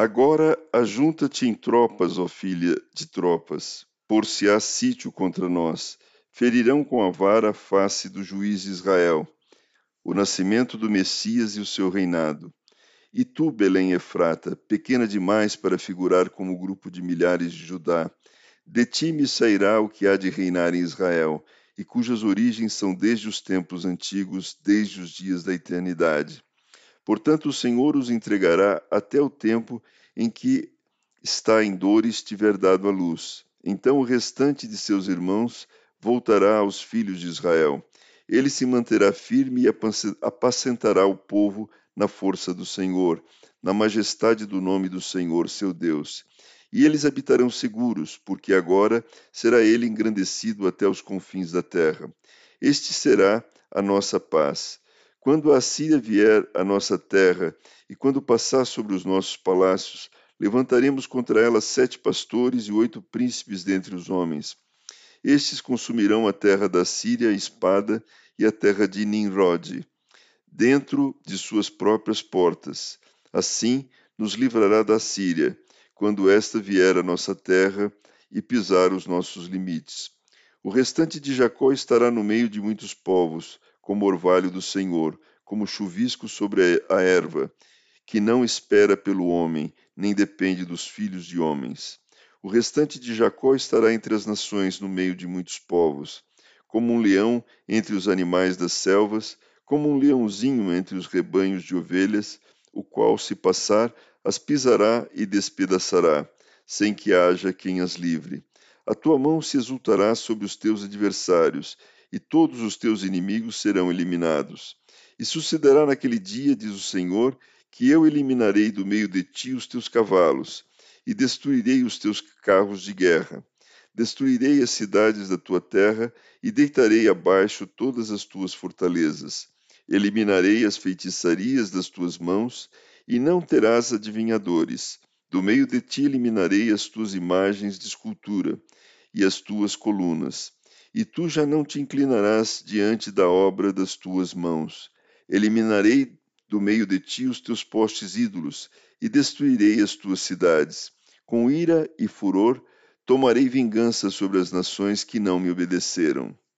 Agora ajunta-te em tropas, ó filha de tropas, por se há sítio contra nós. Ferirão com a vara a face do juiz Israel, o nascimento do Messias e o seu reinado. E tu, Belém Efrata, pequena demais para figurar como grupo de milhares de Judá, de ti me sairá o que há de reinar em Israel, e cujas origens são desde os tempos antigos, desde os dias da eternidade. Portanto, o Senhor os entregará até o tempo em que está em dores tiver dado a luz. Então o restante de seus irmãos voltará aos filhos de Israel. Ele se manterá firme e apacentará o povo na força do Senhor, na majestade do nome do Senhor, seu Deus. E eles habitarão seguros, porque agora será ele engrandecido até os confins da terra. Este será a nossa paz. Quando a Síria vier à nossa terra e quando passar sobre os nossos palácios, levantaremos contra ela sete pastores e oito príncipes dentre os homens. Estes consumirão a terra da Síria a espada e a terra de Nimrod, dentro de suas próprias portas. Assim nos livrará da Síria, quando esta vier à nossa terra e pisar os nossos limites. O restante de Jacó estará no meio de muitos povos, como orvalho do Senhor, como chuvisco sobre a erva, que não espera pelo homem, nem depende dos filhos de homens. O restante de Jacó estará entre as nações, no meio de muitos povos, como um leão entre os animais das selvas, como um leãozinho entre os rebanhos de ovelhas, o qual, se passar, as pisará e despedaçará, sem que haja quem as livre. A tua mão se exultará sobre os teus adversários, e todos os teus inimigos serão eliminados. E sucederá naquele dia, diz o Senhor, que eu eliminarei do meio de ti os teus cavalos, e destruirei os teus carros de guerra. Destruirei as cidades da tua terra, e deitarei abaixo todas as tuas fortalezas. Eliminarei as feitiçarias das tuas mãos, e não terás adivinhadores. Do meio de ti eliminarei as tuas imagens de escultura, e as tuas colunas e tu já não te inclinarás diante da obra das tuas mãos. Eliminarei do meio de ti os teus postes ídolos e destruirei as tuas cidades. Com ira e furor tomarei vingança sobre as nações que não me obedeceram.